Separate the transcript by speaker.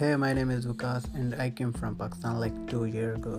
Speaker 1: Hey, my name is Vikas and I came from Pakistan like two years ago.